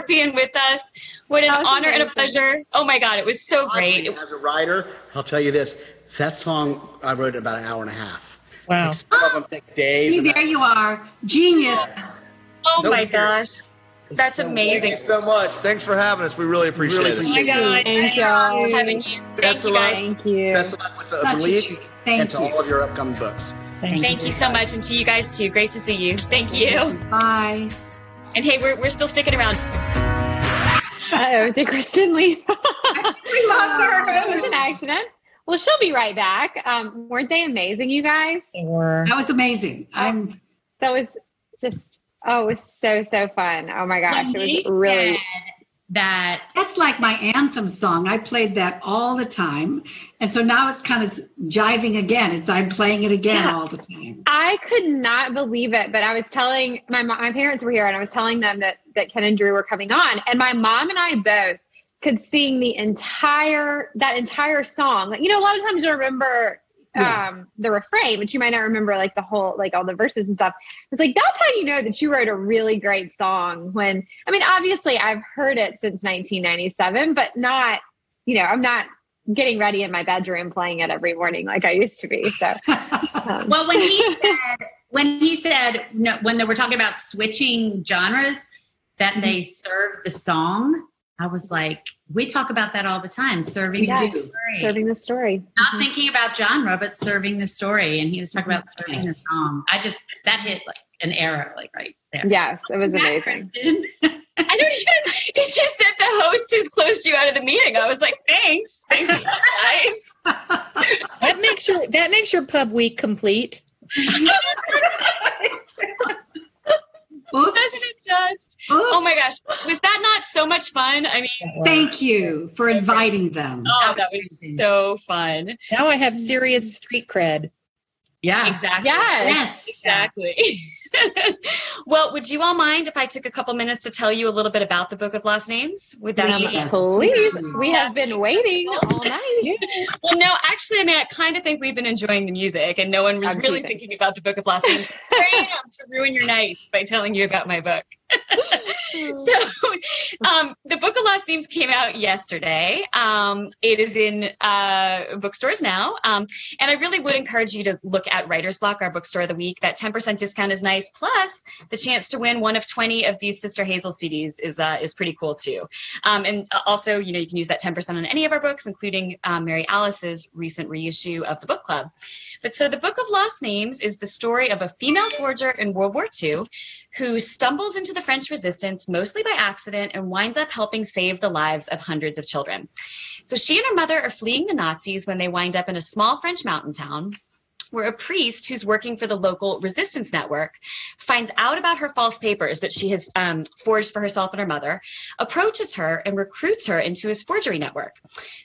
S7: for
S2: being with us. What an
S3: That was
S2: honor and a pleasure. Oh my God, it was so great.
S7: As a writer, I'll tell you this: that song I wrote in about an hour and a half.
S6: Wow.
S7: Like, some of them take days.
S4: See,
S7: and
S4: there you are. Genius.
S2: Oh
S8: So
S2: my
S8: weird.
S2: gosh. That's
S8: Thank
S2: amazing.
S8: you so much. Thanks for having us. We really appreciate
S7: Really
S8: it.
S7: appreciate oh
S6: Hi, guys.
S3: Thank
S2: Thanks
S3: y'all.
S2: for having you.
S7: Best
S2: Thank you guys.
S3: Thank you.
S7: Best of luck with the
S4: Such
S7: belief and to
S4: you.
S7: all of your upcoming books.
S2: Thank you so much. And to you guys too. Great to see you. Thank you.
S4: Bye.
S2: And hey, we're, we're still sticking around.
S3: Uh-oh, did Kristin leave?
S5: We lost our
S3: it was an accident. Well, she'll be right back. Um, weren't they amazing, you guys?
S6: Or
S4: That was amazing. I'm
S3: That was just oh, it was so so fun. Oh my gosh,
S5: When
S3: it was really
S5: said that
S4: That's like my anthem song. I played that all the time. And so now it's kind of jiving again. It's I'm playing it again
S3: Yeah.
S4: all the time.
S3: I could not believe it, but I was telling my my parents were here, and I was telling them that that Ken and Drew were coming on, and my mom and I both could sing the entire that entire song. Like, you know, a lot of times you remember
S4: Yes.
S3: um the refrain, but you might not remember like the whole like all the verses and stuff. It's like that's how you know that you wrote a really great song. When I mean, obviously I've heard it since 1997, but not you know I'm not getting ready in my bedroom playing it every morning like I used to be. So. Um,
S5: well when he said when he said no, when they were talking about switching genres that
S3: Mm-hmm.
S5: they serve the song, I was like, we talk about that all the time, serving
S3: Yes.
S5: the story.
S3: serving the story.
S5: Not mm-hmm. thinking about genre, but serving the story. And he was talking about serving the song. I just that hit like an arrow, like right there.
S3: Yes, it was
S5: that,
S3: amazing.
S5: Kristin?
S2: I don't even. It's just that the host has closed you out of the meeting. I was like, thanks, thanks, guys.
S6: That makes your that makes your pub week complete.
S4: Oops.
S2: Doesn't it just? Oh my gosh, was that not so much fun? I mean,
S4: Thank you for inviting them.
S2: oh, that was so fun.
S6: Now I have mm. serious street cred.
S5: yeah.
S2: Exactly.
S3: Yes.
S4: Yes.
S2: Exactly. well, would you all mind if I took a couple minutes to tell you a little bit about the Book of Lost Names? Would that be
S4: Yes.
S3: Please, we have been waiting all night.
S2: Well, no, actually, I mean, I kind of think we've been enjoying the music, and no one was
S3: I'm
S2: really
S3: teasing.
S2: thinking about the Book of Lost Names. Here I am to ruin your night by telling you about my book. So, um, the Book of Lost Names came out yesterday. Um, it is in uh, bookstores now, um, and I really would encourage you to look at Writer's Block, our bookstore of the week. That ten percent discount is nice. Plus, the chance to win one of twenty of these Sister Hazel CDs is uh, is pretty cool too. Um, and also, you know, you can use that 10% on any of our books, including um, Mary Alice's recent reissue of the book club. But so the Book of Lost Names is the story of a female forger in World War II who stumbles into the French resistance mostly by accident and winds up helping save the lives of hundreds of children. So she and her mother are fleeing the Nazis when they wind up in a small French mountain town where a priest who's working for the local resistance network finds out about her false papers that she has um, forged for herself and her mother, approaches her and recruits her into his forgery network.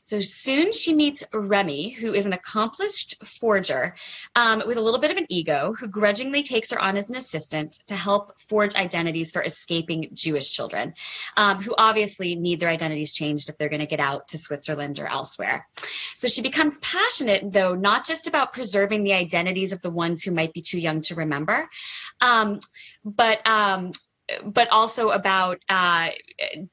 S2: So soon she meets Remy, who is an accomplished forger um, with a little bit of an ego, who grudgingly takes her on as an assistant to help forge identities for escaping Jewish children, um, who obviously need their identities changed if they're going to get out to Switzerland or elsewhere. So she becomes passionate, though, not just about preserving the identities of the ones who might be too young to remember, um, but um, but also about uh,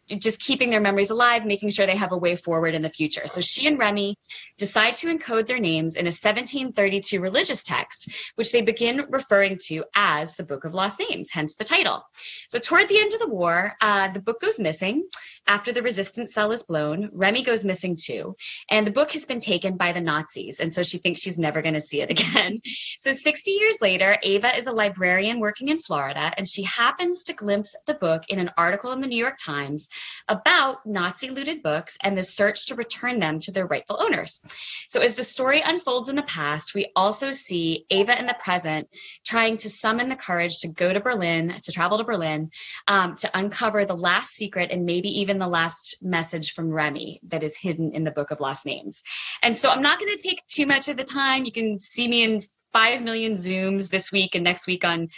S2: just keeping their memories alive, making sure they have a way forward in the future. So she and Remy decide to encode their names in a 1732 religious text, which they begin referring to as the Book of Lost Names, hence the title. So toward the end of the war, uh, the book goes missing. After the resistance cell is blown, Remy goes missing too, and the book has been taken by the Nazis, and so she thinks she's never going to see it again. So 60 years later, Ava is a librarian working in Florida, and she happens to glimpse the book in an article in the New York Times about Nazi looted books and the search to return them to their rightful owners. So as the story unfolds in the past, we also see Ava in the present trying to summon the courage to go to Berlin, to travel to Berlin, um, to uncover the last secret and maybe even the last message from Remy that is hidden in the Book of Lost Names. And so I'm not going to take too much of the time. You can see me in 5 million Zooms this week and next week on,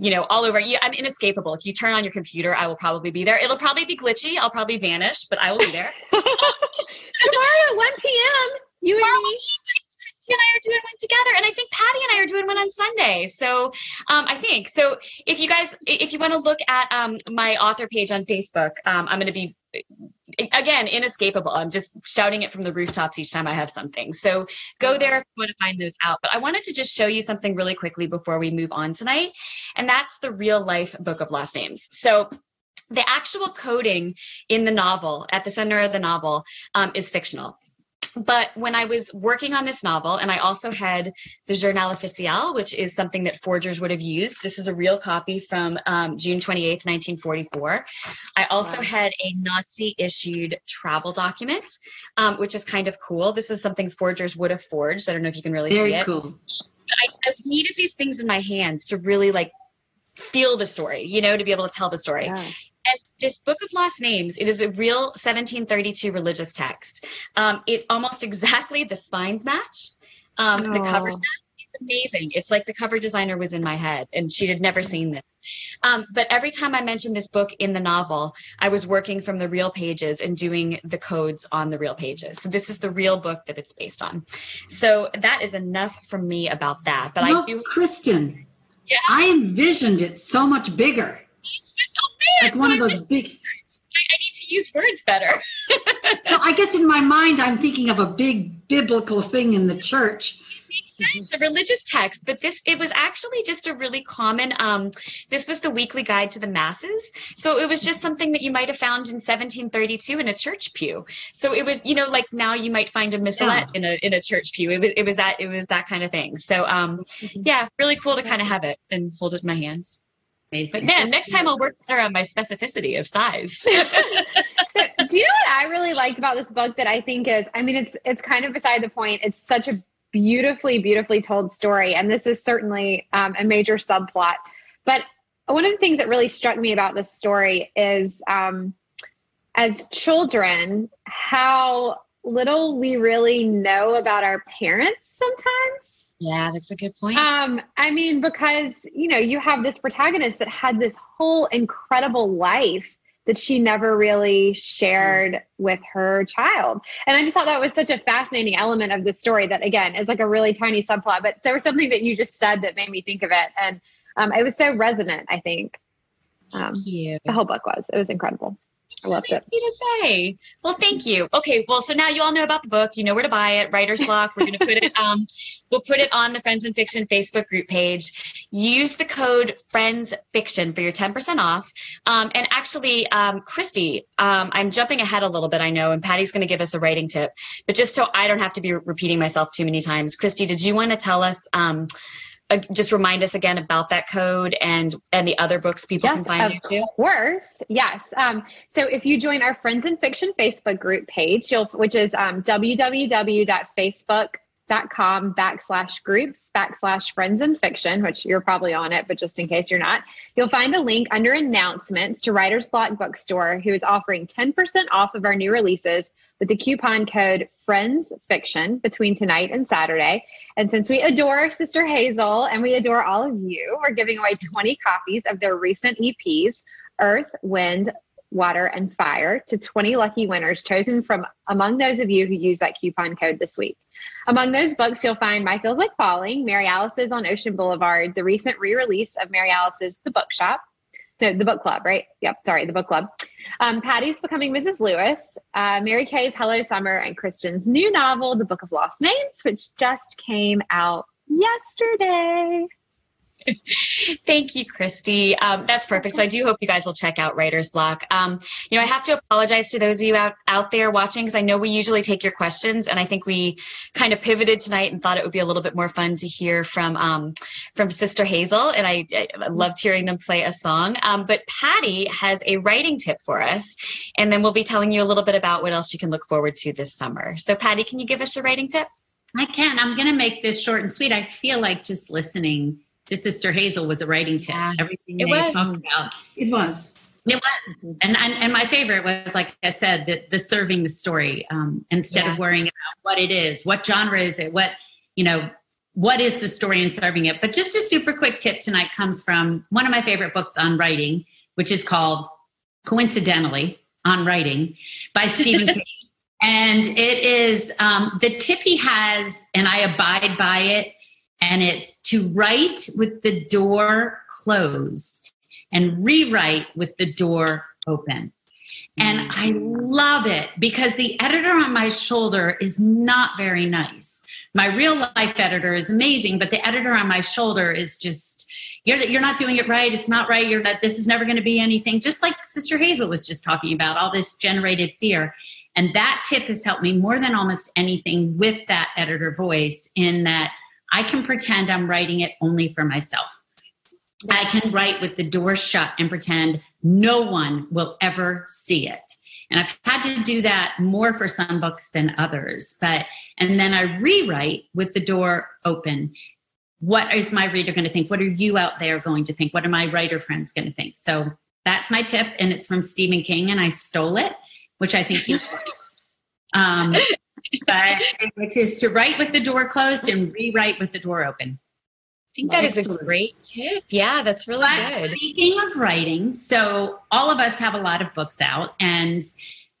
S2: you know, all over. Yeah, I'm inescapable. If you turn on your computer, I will probably be there. It'll probably be glitchy. I'll probably vanish, but I will be there.
S3: Tomorrow at 1 p.m. You and me.
S2: Kristy and I are doing one together, and I think Patti and I are doing one on Sunday. So um, I think so. If you guys, if you want to look at um, my author page on Facebook, um, I'm going to be again inescapable. I'm just shouting it from the rooftops each time I have something. So go there if you want to find those out. But I wanted to just show you something really quickly before we move on tonight, and that's the real life Book of Lost Names. So the actual coding in the novel at the center of the novel um, is fictional but when I was working on this novel, and I also had the Journal Officiel, which is something that forgers would have used. This is a real copy from um, June 28th, 1944. I also
S3: Wow.
S2: had a Nazi issued travel document, um, which is kind of cool. This is something forgers would have forged. I don't know if you can really see it.
S4: Very cool.
S2: I, I needed these things in my hands to really like feel the story, you know, to be able to tell the story.
S3: Yeah.
S2: This Book of Lost Names, it is a real 1732 religious text. Um, it almost exactly the spines match. Um, the covers
S3: Aw.
S2: It's amazing. It's like the cover designer was in my head and she had never seen this. Um, but every time I mentioned this book in the novel, I was working from the real pages and doing the codes on the real pages. So this is the real book that it's based on. So that is enough from me about that. But
S4: no,
S2: I do.
S4: Kristin,
S2: Yeah.
S4: I envisioned it so much bigger, like one of those big.
S2: I, I need to use words better.
S4: Well, I guess in my mind, I'm thinking of a big biblical thing in the church.
S2: makes sense a religious text but this it was actually just a really common um this was the weekly guide to the masses. So it was just something that you might have found in 1732 in a church pew. So it was you know like now you might find a missalette in a in a church pew. It was, it was that it was that kind of thing. So um yeah really cool to kind of have it and hold it in my hands
S5: Amazing.
S2: but man next time i'll work better on my specificity of size
S3: do you know what I really liked about this book that I think is I mean it's it's kind of beside the point. It's such a beautifully beautifully told story and this is certainly um, a major subplot. But one of the things that really struck me about this story is um, as children how little we really know about our parents sometimes.
S2: Yeah that's a good point
S3: Um, I mean, because you know, you have this protagonist that had this whole incredible life that she never really shared with her child. And I just thought that was such a fascinating element of the story that again is like a really tiny subplot. But there was something that you just said that made me think of it. And um, it was so resonant, I think. Um,
S2: Thank you.
S3: the whole book was. It was incredible. I loved it.
S2: Easy to say. Well, thank you. Okay, well, so now you all know about the book. You know where to buy it. Writer's Block. We're going to put it. Um, we'll put it on the Friends and Fiction Facebook group page. Use the code Friends Fiction for your ten percent off. Um, and actually, um, Kristy, um, I'm jumping ahead a little bit. I know, and Patti's going to give us a writing tip. But just so I don't have to be repeating myself too many times, Kristy, did you want to tell us? Um, uh, just remind us again about that code and and the other books people
S3: Yes,
S2: can find
S3: of
S2: you too.
S3: course. Yes. Um, so if you join our Friends in Fiction Facebook group page, you'll which is um, www.facebook.com backslash groups backslash friends and fiction, which you're probably on it, but just in case you're not, you'll find a link under announcements to Writer's Block Bookstore, who is offering 10% off of our new releases with the coupon code Friends Fiction between tonight and Saturday. And since we adore Sister Hazel and we adore all of you, we're giving away 20 copies of their recent EPs, Earth, Wind, Water, and Fire, to 20 lucky winners chosen from among those of you who use that coupon code this week. Among those books, you'll find My Feels Like Falling, Mary Alice's on Ocean Boulevard, the recent re release of Mary Alice's The Bookshop. No, the book club, right? Yep, sorry, the book club. Um, Patti's Becoming Mrs. Lewis, uh, Mary Kay's Hello Summer, and Kristin's new novel, The Book of Lost Names, which just came out yesterday.
S2: Thank you, Kristy. Um, that's perfect. So I do hope you guys will check out Writer's Block. Um, you know, I have to apologize to those of you out, out there watching because I know we usually take your questions, and I think we kind of pivoted tonight and thought it would be a little bit more fun to hear from um, from Sister Hazel, and I, I loved hearing them play a song. Um, but Patti has a writing tip for us, and then we'll be telling you a little bit about what else you can look forward to this summer. So, Patti, can you give us your writing tip?
S5: I can. I'm going to make this short and sweet. I feel like just listening to Sister Hazel was a writing tip.
S2: Yeah,
S5: Everything
S2: it
S5: they
S2: was.
S5: talked about.
S4: It was.
S5: It was. And, and and my favorite was, like I said, the, the serving the story um, instead
S2: Yeah.
S5: of worrying about what it is, what genre is it, what, you know, what is the story and serving it. But just a super quick tip tonight comes from one of my favorite books on writing, which is called Coincidentally on Writing by Stephen King. And it is um, the tip he has, and I abide by it. And it's to write with the door closed and rewrite with the door open. And mm. I love it because the editor on my shoulder is not very nice. My real life editor is amazing, but the editor on my shoulder is just you're you're not doing it right. It's not right. You're not. This is never going to be anything. Just like Sister Hazel was just talking about, all this generated fear. And that tip has helped me more than almost anything with that editor voice. In that I can pretend I'm writing it only for myself. I can write with the door shut and pretend no one will ever see it. And I've had to do that more for some books than others. But and then I rewrite with the door open. what is my reader going to think? What are you out there going to think? What are my writer friends going to think? So that's my tip, and it's from Stephen King, and I stole it, which I think you. um, but which is to write with the door closed and rewrite with the door open.
S2: I think that is a great tip. Yeah, that's really
S5: but
S2: good.
S5: Speaking of writing, so all of us have a lot of books out, and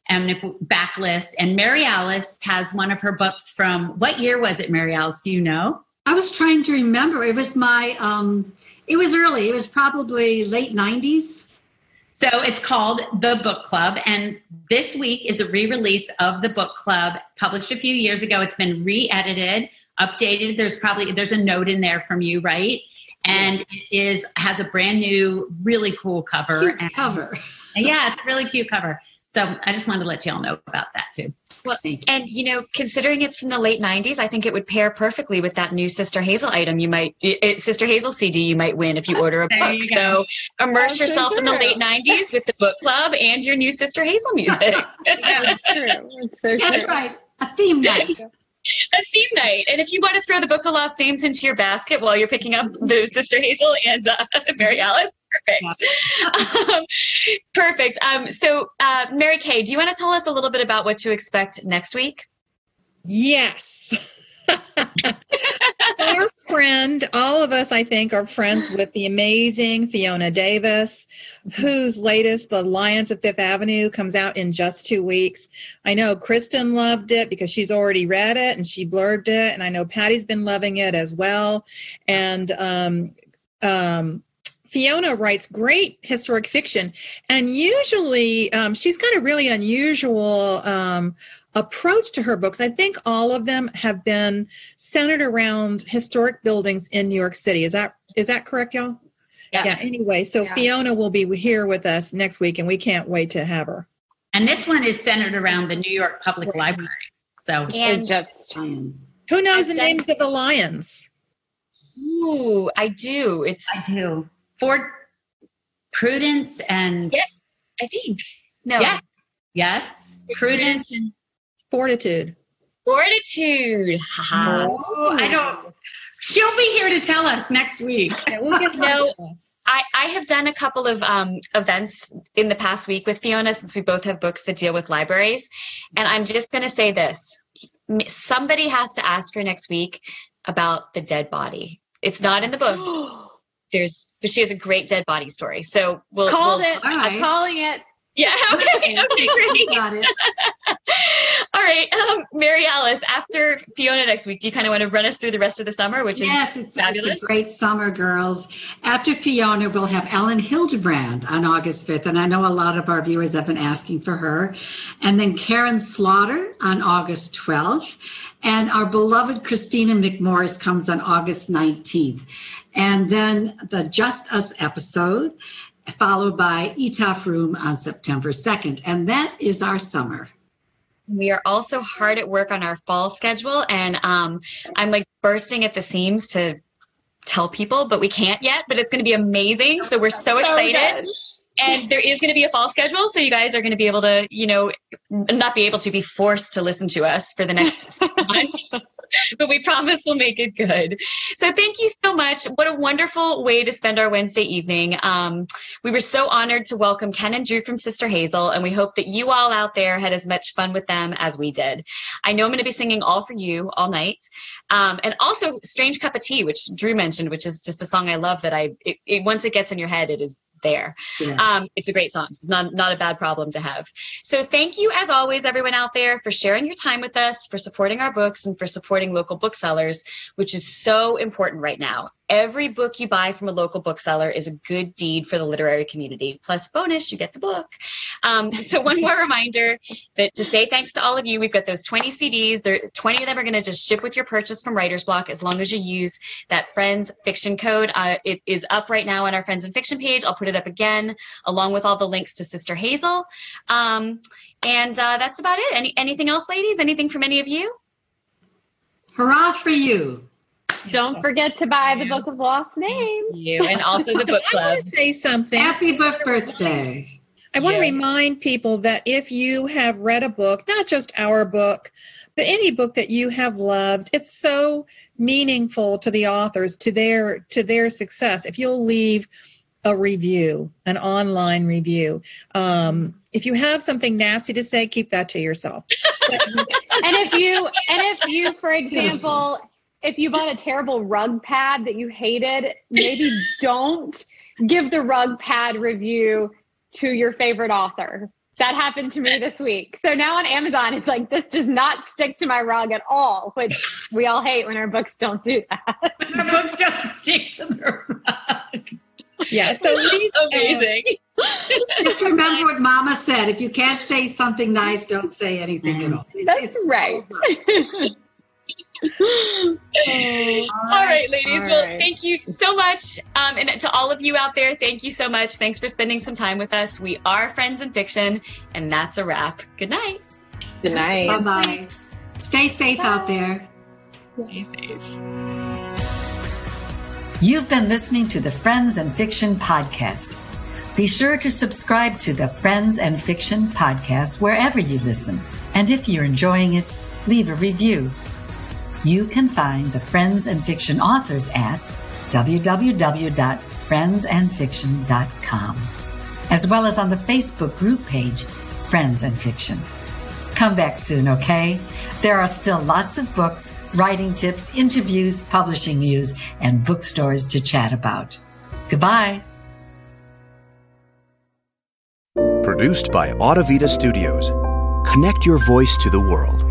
S5: and if backlist, and Mary Alice has one of her books from what year was it? Mary Alice, do you know?
S4: I was trying to remember. It was my, um, it was early. It was probably late 90s.
S5: So it's called The Book Club. And this week is a re release of The Book Club, published a few years ago. It's been re edited, updated. There's probably, there's a note in there from you, right? And yes. it is, has a brand new, really cool cover.
S4: Cute cover.
S5: yeah, it's a really cute cover. So I just wanted to let y'all know about that too.
S2: Well, and you know, considering it's from the late '90s, I think it would pair perfectly with that new Sister Hazel item. You might, it, Sister Hazel CD, you might win if you ah, order a book. So immerse That's yourself so in the late '90s with the book club and your new Sister Hazel music.
S3: That's true.
S4: So That's true. right. A theme night.
S2: a theme night. And if you want to throw the Book of Lost Names into your basket while you're picking up those Sister Hazel and uh, Mary Alice, perfect. Um, perfect. Um, so, uh, Mary Kay, do you want to tell us a little bit about what to expect next week?
S6: Yes. Our friend, all of us, I think, are friends with the amazing Fiona Davis, whose latest, The Lions of Fifth Avenue, comes out in just two weeks. I know Kristin loved it because she's already read it and she blurbed it. And I know Patti's been loving it as well. And um, um, Fiona writes great historic fiction, and usually um, she's got a really unusual um, approach to her books. I think all of them have been centered around historic buildings in New York City. Is that is that correct, y'all? Yeah. yeah anyway, so yeah. Fiona will be here with us next week, and we can't wait to have her.
S5: And this one is centered around the New York Public right. Library. So
S3: and just
S4: lions.
S6: Who knows I've the done- names of the lions?
S2: Ooh, I do. It's
S5: I do. For Prudence and
S2: yes, I think. No.
S5: Yes. Yes. Prudence and
S6: fortitude.
S2: Fortitude.
S5: Oh, I don't. She'll be here to tell us next week.
S2: Yeah, we'll get no, I, I have done a couple of um, events in the past week with Fiona since we both have books that deal with libraries. And I'm just going to say this somebody has to ask her next week about the dead body. It's not in the book. there's but she has a great dead body story. So we'll
S3: call
S2: we'll,
S3: it. Right. I'm calling it.
S2: Yeah. Okay. Okay. Great. Got it. All right, um, Mary Alice. After Fiona next week, do you kind of want to run us through the rest of the summer, which
S4: yes,
S2: is
S4: it's, it's a great summer, girls. After Fiona, we'll have Elin Hilderbrand on August fifth, and I know a lot of our viewers have been asking for her. And then Karin Slaughter on August twelfth, and our beloved Kristina McMorris comes on August nineteenth. And then the Just Us episode, followed by Etaf Rum on September 2nd. And that is our summer.
S2: We are also hard at work on our fall schedule. And um, I'm like bursting at the seams to tell people, but we can't yet. But it's going to be amazing. So we're so, so excited. Good and there is going to be a fall schedule so you guys are going to be able to you know not be able to be forced to listen to us for the next months. But we promise we'll make it good. So thank you so much. What a wonderful way to spend our wednesday evening. Um, we were so honored to welcome ken and drew from sister hazel and we hope that you all out there had as much fun with them as we did. I know i'm going to be singing all for you all night. Um, and also strange cup of tea which drew mentioned which is just a song i love that i it, it, once it gets in your head it is there. Yes. Um, it's a great song. It's not, not a bad problem to have. So thank you, as always, everyone out there, for sharing your time with us, for supporting our books, and for supporting local booksellers, which is so important right now. Every book you buy from a local bookseller is a good deed for the literary community. Plus, bonus, you get the book. Um, so, one more reminder that to say thanks to all of you, we've got those 20 CDs. There, 20 of them are going to just ship with your purchase from Writer's Block as long as you use that Friends Fiction code. Uh, it is up right now on our Friends and Fiction page. I'll put it up again, along with all the links to Sister Hazel. Um, and uh, that's about it. Any anything else, ladies? Anything from any of you?
S4: Hurrah for you!
S3: Don't forget to buy the Book of Lost Names.
S2: You and also the book club.
S6: I want to say something.
S4: Happy book birthday.
S6: I want yeah. to remind people that if you have read a book, not just our book, but any book that you have loved, it's so meaningful to the authors to their to their success if you'll leave a review an online review um, if you have something nasty to say keep that to yourself
S3: and if you and if you for example if you bought a terrible rug pad that you hated maybe don't give the rug pad review to your favorite author that happened to me this week. So now on Amazon, it's like this does not stick to my rug at all, which we all hate when our books don't do that.
S5: When our books don't stick to the rug.
S6: Yeah, so leave,
S2: amazing.
S4: Um, just remember what Mama said: if you can't say something nice, don't say anything at all.
S3: That's
S4: It's
S3: right.
S2: all right, ladies.
S3: All
S2: well,
S3: right.
S2: thank you so much. Um, and to all of you out there, thank you so much. Thanks for spending some time with us. We are Friends in Fiction, and that's a wrap. Good night.
S3: Good night.
S4: Bye bye. Stay safe out there.
S2: Stay safe.
S1: You've been listening to the Friends and Fiction podcast. Be sure to subscribe to the Friends and Fiction podcast wherever you listen. And if you're enjoying it, leave a review. You can find the Friends and Fiction authors at www.friendsandfiction.com, as well as on the Facebook group page, Friends and Fiction. Come back soon, okay? There are still lots of books, writing tips, interviews, publishing news, and bookstores to chat about. Goodbye.
S9: Produced by Audavita Studios. Connect your voice to the world.